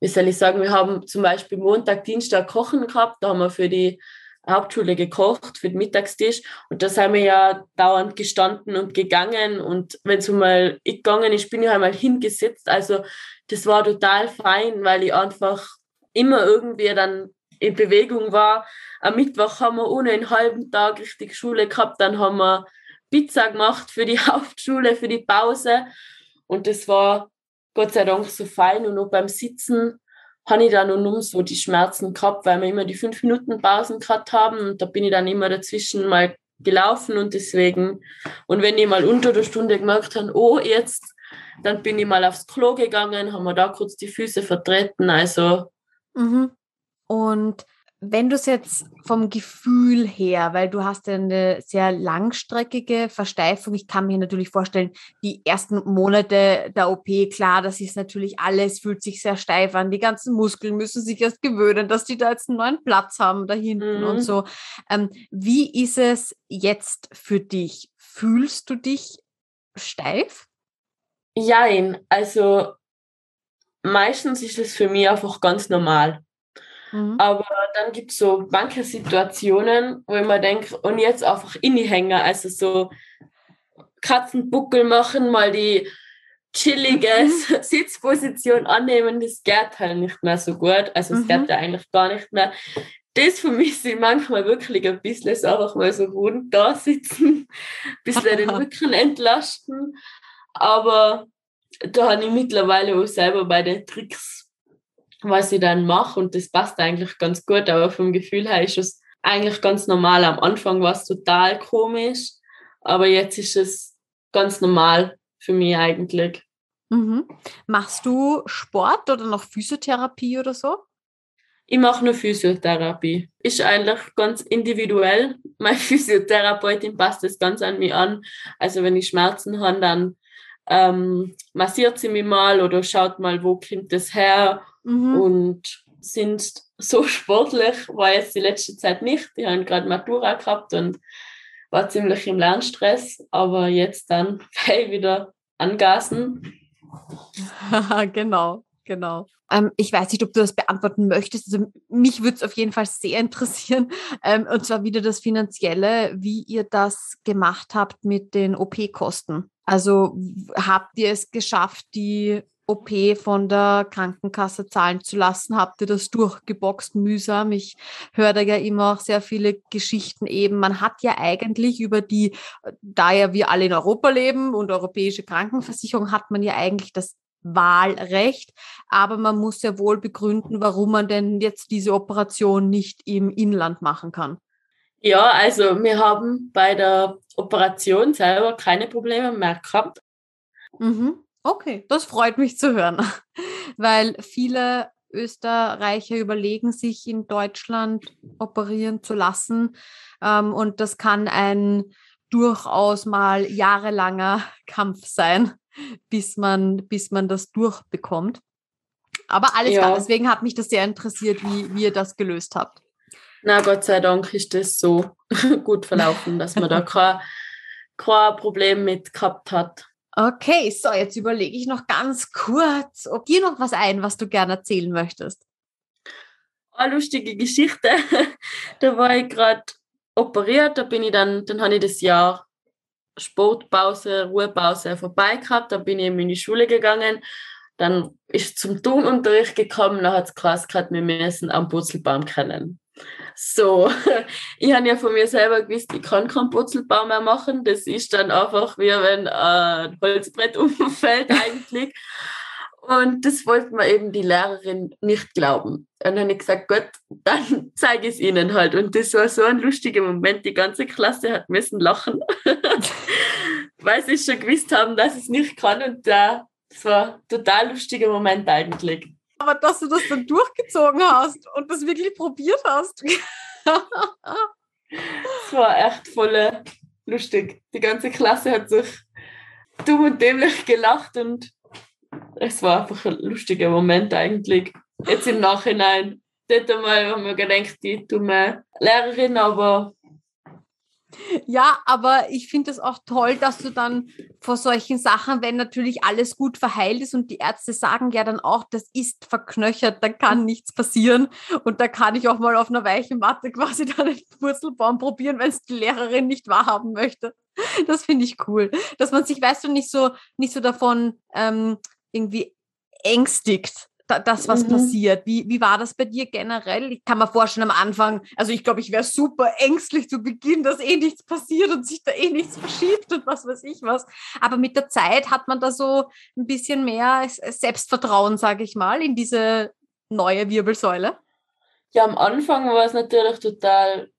wie soll ich sagen, wir haben zum Beispiel Montag, Dienstag Kochen gehabt, da haben wir für die Hauptschule gekocht für den Mittagstisch. Und da sind wir ja dauernd gestanden und gegangen. Und wenn es mal ich gegangen ist, bin ich einmal hingesetzt. Also das war total fein, weil ich einfach immer irgendwie dann in Bewegung war. Am Mittwoch haben wir ohne einen halben Tag richtig Schule gehabt, dann haben wir Pizza gemacht für die Hauptschule, für die Pause. Und das war Gott sei Dank so fein. Und auch beim Sitzen habe ich dann nur so die Schmerzen gehabt, weil wir immer die fünf Minuten Pausen gehabt haben und da bin ich dann immer dazwischen mal gelaufen und deswegen, und wenn ich mal unter der Stunde gemerkt habe, oh, jetzt, dann bin ich mal aufs Klo gegangen, haben wir da kurz die Füße vertreten, also
mhm. Und wenn du es jetzt vom Gefühl her, weil du hast ja eine sehr langstreckige Versteifung, ich kann mir natürlich vorstellen, die ersten Monate der OP, klar, das ist natürlich alles, fühlt sich sehr steif an, die ganzen Muskeln müssen sich erst gewöhnen, dass die da jetzt einen neuen Platz haben da hinten mhm. und so. Ähm, wie ist es jetzt für dich? Fühlst du dich steif?
Jein, also meistens ist es für mich einfach ganz normal. Mhm. Aber dann gibt es so manche Situationen, wo ich mir denke, und jetzt einfach innehängen, also so Katzenbuckel machen, mal die chillige mhm. Sitzposition annehmen, das geht halt nicht mehr so gut. Also es mhm. geht ja eigentlich gar nicht mehr. Das vermisse ich manchmal wirklich ein bisschen, so einfach mal so ruhend da sitzen, ein bisschen den Rücken entlasten. Aber da habe ich mittlerweile auch selber bei den Tricks was ich dann mache und das passt eigentlich ganz gut, aber vom Gefühl her ist es eigentlich ganz normal. Am Anfang war es total komisch, aber jetzt ist es ganz normal für mich eigentlich.
Mhm. Machst du Sport oder noch Physiotherapie oder so?
Ich mache nur Physiotherapie. Ist eigentlich ganz individuell. Meine Physiotherapeutin passt das ganz an mich an. Also wenn ich Schmerzen habe, dann ähm, massiert sie mich mal oder schaut mal, wo kommt das her mhm. und sind so sportlich, war jetzt die letzte Zeit nicht. Die haben gerade Matura gehabt und war ziemlich im Lernstress, aber jetzt dann wieder angasen.
genau, genau. Ähm, ich weiß nicht, ob du das beantworten möchtest. Also mich würde es auf jeden Fall sehr interessieren. Ähm, und zwar wieder das Finanzielle, wie ihr das gemacht habt mit den OP-Kosten. Also habt ihr es geschafft, die OP von der Krankenkasse zahlen zu lassen? Habt ihr das durchgeboxt mühsam? Ich höre da ja immer auch sehr viele Geschichten eben. Man hat ja eigentlich über die, da ja wir alle in Europa leben und europäische Krankenversicherung, hat man ja eigentlich das Wahlrecht, aber man muss ja wohl begründen, warum man denn jetzt diese Operation nicht im Inland machen kann.
Ja, also wir haben bei der Operation selber keine Probleme mehr gehabt.
Mhm. Okay, das freut mich zu hören, weil viele Österreicher überlegen sich in Deutschland operieren zu lassen ähm, und das kann ein durchaus mal jahrelanger Kampf sein, bis man, bis man das durchbekommt. Aber alles ja. klar, deswegen hat mich das sehr interessiert, wie, wie ihr das gelöst habt.
Na, Gott sei Dank ist das so gut verlaufen, dass man da kein, kein Problem mit gehabt hat.
Okay, so jetzt überlege ich noch ganz kurz, ob dir noch was ein, was du gerne erzählen möchtest.
Eine lustige Geschichte. da war ich gerade operiert, da bin ich dann, dann habe ich das Jahr Sportpause, Ruhepause vorbei gehabt, da bin ich in die Schule gegangen, dann ist zum Turnunterricht gekommen, dann hat es krass gehabt, wir müssen am Purzelbaum kennen. So, ich habe ja von mir selber gewusst, ich kann keinen Purzelbaum mehr machen. Das ist dann einfach wie wenn ein Holzbrett umfällt eigentlich. Und das wollte mir eben die Lehrerin nicht glauben. Und dann habe ich gesagt, Gott, dann zeige ich es ihnen halt. Und das war so ein lustiger Moment. Die ganze Klasse hat müssen lachen, weil sie schon gewusst haben, dass ich es nicht kann. Und das war ein total lustiger Moment eigentlich.
Aber dass du das dann durchgezogen hast und das wirklich probiert hast.
Es war echt voll lustig. Die ganze Klasse hat sich dumm und dämlich gelacht und es war einfach ein lustiger Moment eigentlich. Jetzt im Nachhinein. Dort einmal haben wir gedacht, die dumme Lehrerin, aber
ja, aber ich finde es auch toll, dass du dann vor solchen Sachen, wenn natürlich alles gut verheilt ist und die Ärzte sagen ja dann auch, das ist verknöchert, da kann nichts passieren und da kann ich auch mal auf einer weichen Matte quasi dann den Wurzelbaum probieren, wenn es die Lehrerin nicht wahrhaben möchte. Das finde ich cool, dass man sich, weißt du, nicht so, nicht so davon ähm, irgendwie ängstigt, das, was mhm. passiert. Wie, wie war das bei dir generell? Ich kann mir vorstellen, am Anfang, also ich glaube, ich wäre super ängstlich zu Beginn, dass eh nichts passiert und sich da eh nichts verschiebt und was weiß ich was. Aber mit der Zeit hat man da so ein bisschen mehr Selbstvertrauen, sage ich mal, in diese neue Wirbelsäule.
Ja, am Anfang war es natürlich total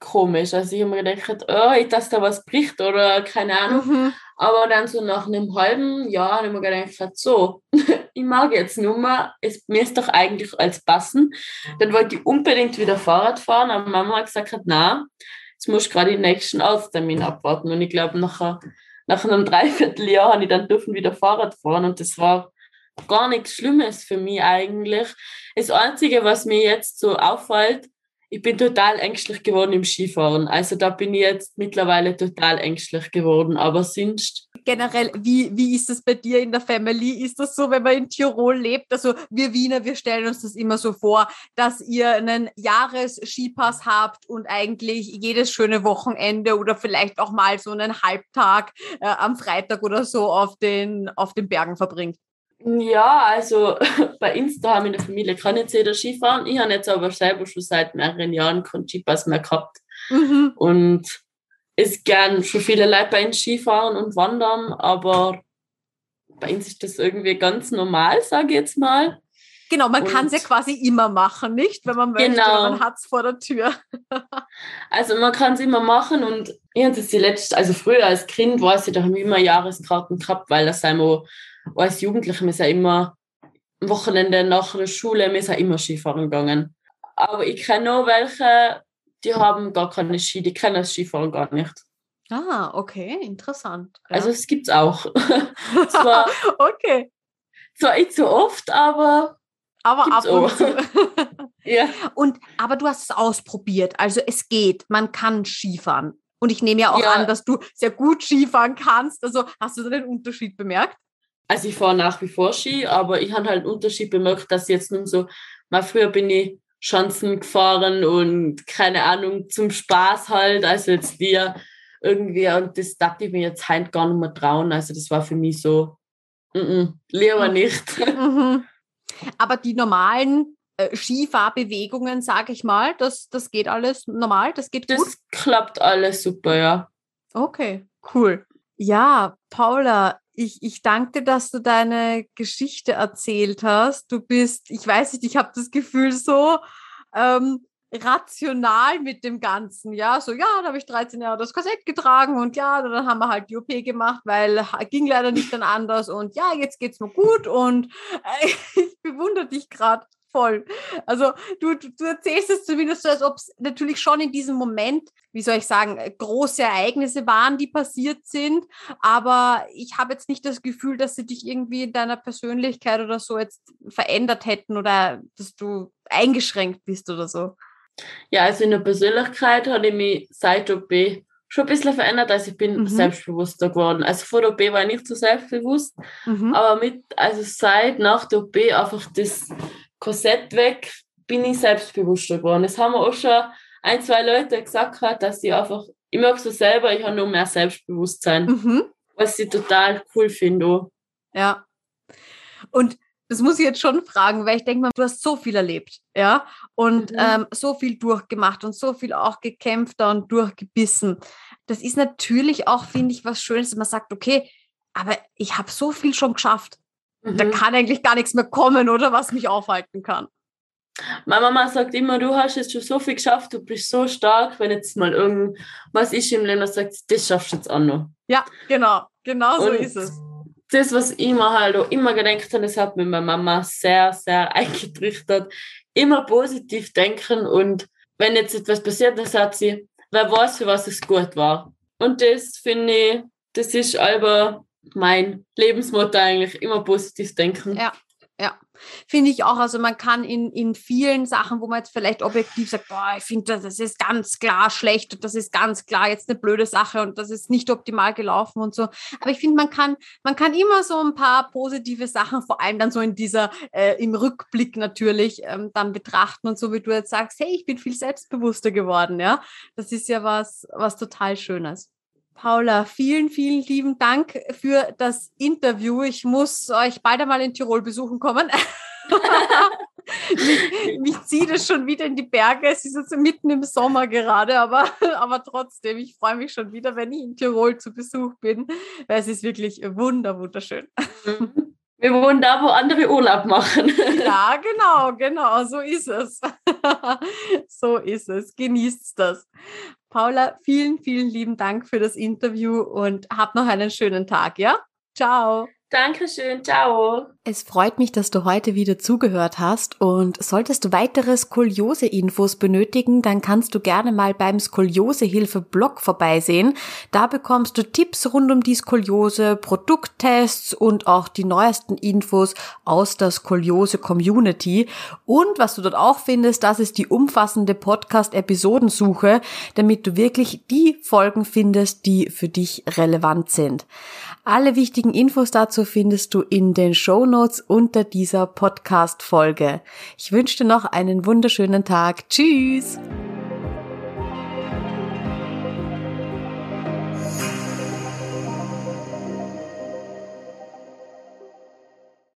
komisch. Also ich habe mir gedacht, oh, dass da was bricht oder keine Ahnung. Mhm. Aber dann so nach einem halben Jahr habe ich mir gedacht, so, ich mag jetzt nur mal, es, mir ist doch eigentlich als passen. Dann wollte ich unbedingt wieder Fahrrad fahren, aber Mama hat gesagt, na, jetzt muss ich gerade den nächsten Arzttermin abwarten. Und ich glaube, nach, nach einem Dreivierteljahr habe ich dann dürfen wieder Fahrrad fahren und das war gar nichts Schlimmes für mich eigentlich. Das Einzige, was mir jetzt so auffällt, ich bin total ängstlich geworden im Skifahren. Also da bin ich jetzt mittlerweile total ängstlich geworden, aber sonst.
Generell, wie, wie ist das bei dir in der Family? Ist das so, wenn man in Tirol lebt? Also wir Wiener, wir stellen uns das immer so vor, dass ihr einen Jahres-Skipass habt und eigentlich jedes schöne Wochenende oder vielleicht auch mal so einen Halbtag äh, am Freitag oder so auf den, auf den Bergen verbringt.
Ja, also bei Insta haben in der Familie kann jetzt jeder Skifahren. Ich habe jetzt aber selber schon seit mehreren Jahren keinen Skipass mehr gehabt. Mhm. Und es gern schon viele Leute bei uns Skifahren und wandern, aber bei uns ist das irgendwie ganz normal, sage ich jetzt mal.
Genau, man kann es ja quasi immer machen, nicht? Wenn man möchte, genau. man hat es vor der Tür.
also man kann es immer machen und ich habe das die letzte, also früher als Kind weiß ich, da haben wir immer Jahreskarten gehabt, weil das einmal als Jugendliche, wir sind immer am Wochenende nach der Schule, wir sind immer Skifahren gegangen. Aber ich kenne auch welche, die haben gar keine Ski, die kennen das Skifahren gar nicht.
Ah, okay, interessant.
Ja. Also es gibt es auch. zwar, okay. Zwar nicht so oft, aber
aber ab und zu. ja. Und aber du hast es ausprobiert, also es geht, man kann Skifahren. Und ich nehme ja auch ja. an, dass du sehr gut Skifahren kannst. Also hast du da den Unterschied bemerkt?
Also ich fahre nach wie vor Ski, aber ich habe halt einen Unterschied bemerkt, dass jetzt nun so, mal früher bin ich Schanzen gefahren und keine Ahnung, zum Spaß halt, also jetzt dir irgendwie, und das dachte ich mir jetzt halt gar nicht mehr trauen, also das war für mich so, mm -mm, lieber nicht. Mhm.
Aber die normalen äh, Skifahrbewegungen, sage ich mal, das, das geht alles normal, das geht
gut? Das klappt alles super, ja.
Okay, cool. Ja, Paula, ich, ich danke dir, dass du deine Geschichte erzählt hast. Du bist, ich weiß nicht, ich habe das Gefühl so ähm, rational mit dem Ganzen. Ja, so, ja, da habe ich 13 Jahre das Korsett getragen und ja, dann haben wir halt die OP gemacht, weil ging leider nicht dann anders und ja, jetzt geht's mir gut und äh, ich bewundere dich gerade voll. Also du, du erzählst es zumindest so, als ob es natürlich schon in diesem Moment, wie soll ich sagen, große Ereignisse waren, die passiert sind. Aber ich habe jetzt nicht das Gefühl, dass sie dich irgendwie in deiner Persönlichkeit oder so jetzt verändert hätten oder dass du eingeschränkt bist oder so.
Ja, also in der Persönlichkeit habe ich mich seit OP schon ein bisschen verändert. Also ich bin mhm. selbstbewusster geworden. Also vor der OP war ich nicht so selbstbewusst, mhm. aber mit, also seit nach der OP einfach das Korsett weg, bin ich selbstbewusster geworden. Das haben wir auch schon ein, zwei Leute gesagt, dass ich einfach, ich mag so selber, ich habe nur mehr Selbstbewusstsein, mhm. was ich total cool finde.
Ja. Und das muss ich jetzt schon fragen, weil ich denke mal, du hast so viel erlebt, ja, und mhm. ähm, so viel durchgemacht und so viel auch gekämpft und durchgebissen. Das ist natürlich auch, finde ich, was Schönes, dass man sagt, okay, aber ich habe so viel schon geschafft. Mhm. Da kann eigentlich gar nichts mehr kommen, oder was mich aufhalten kann.
Meine Mama sagt immer, du hast jetzt schon so viel geschafft, du bist so stark, wenn jetzt mal irgendwas ist im Leben, sagt, das schaffst du jetzt auch noch.
Ja, genau, genau so ist es.
Das, was ich mir halt auch immer gedacht habe, das hat mir meine Mama sehr, sehr eingetrichtert. Immer positiv denken und wenn jetzt etwas passiert, dann sagt sie, wer weiß, für was es gut war. Und das finde ich, das ist aber mein Lebensmotto eigentlich, immer positiv denken.
Ja, ja. Finde ich auch. Also man kann in, in vielen Sachen, wo man jetzt vielleicht objektiv sagt, boah, ich finde, das ist ganz klar schlecht und das ist ganz klar jetzt eine blöde Sache und das ist nicht optimal gelaufen und so. Aber ich finde, man kann, man kann immer so ein paar positive Sachen, vor allem dann so in dieser, äh, im Rückblick natürlich, ähm, dann betrachten und so wie du jetzt sagst, hey, ich bin viel selbstbewusster geworden, ja. Das ist ja was, was total Schönes. Paula, vielen, vielen lieben Dank für das Interview. Ich muss euch beide mal in Tirol besuchen kommen. mich, mich zieht es schon wieder in die Berge. Es ist jetzt mitten im Sommer gerade, aber, aber trotzdem, ich freue mich schon wieder, wenn ich in Tirol zu Besuch bin, weil es ist wirklich wunder, wunderschön.
Wir wollen da, wo andere Urlaub machen.
ja, genau, genau, so ist es. so ist es. Genießt das. Paula, vielen, vielen lieben Dank für das Interview und hab noch einen schönen Tag, ja? Ciao.
Dankeschön, ciao.
Es freut mich, dass du heute wieder zugehört hast und solltest du weitere Skoliose-Infos benötigen, dann kannst du gerne mal beim Skoliosehilfe-Blog vorbeisehen. Da bekommst du Tipps rund um die Skoliose, Produkttests und auch die neuesten Infos aus der Skoliose-Community. Und was du dort auch findest, das ist die umfassende Podcast-Episodensuche, damit du wirklich die Folgen findest, die für dich relevant sind. Alle wichtigen Infos dazu findest du in den Show Notes unter dieser Podcast-Folge. Ich wünsche dir noch einen wunderschönen Tag. Tschüss!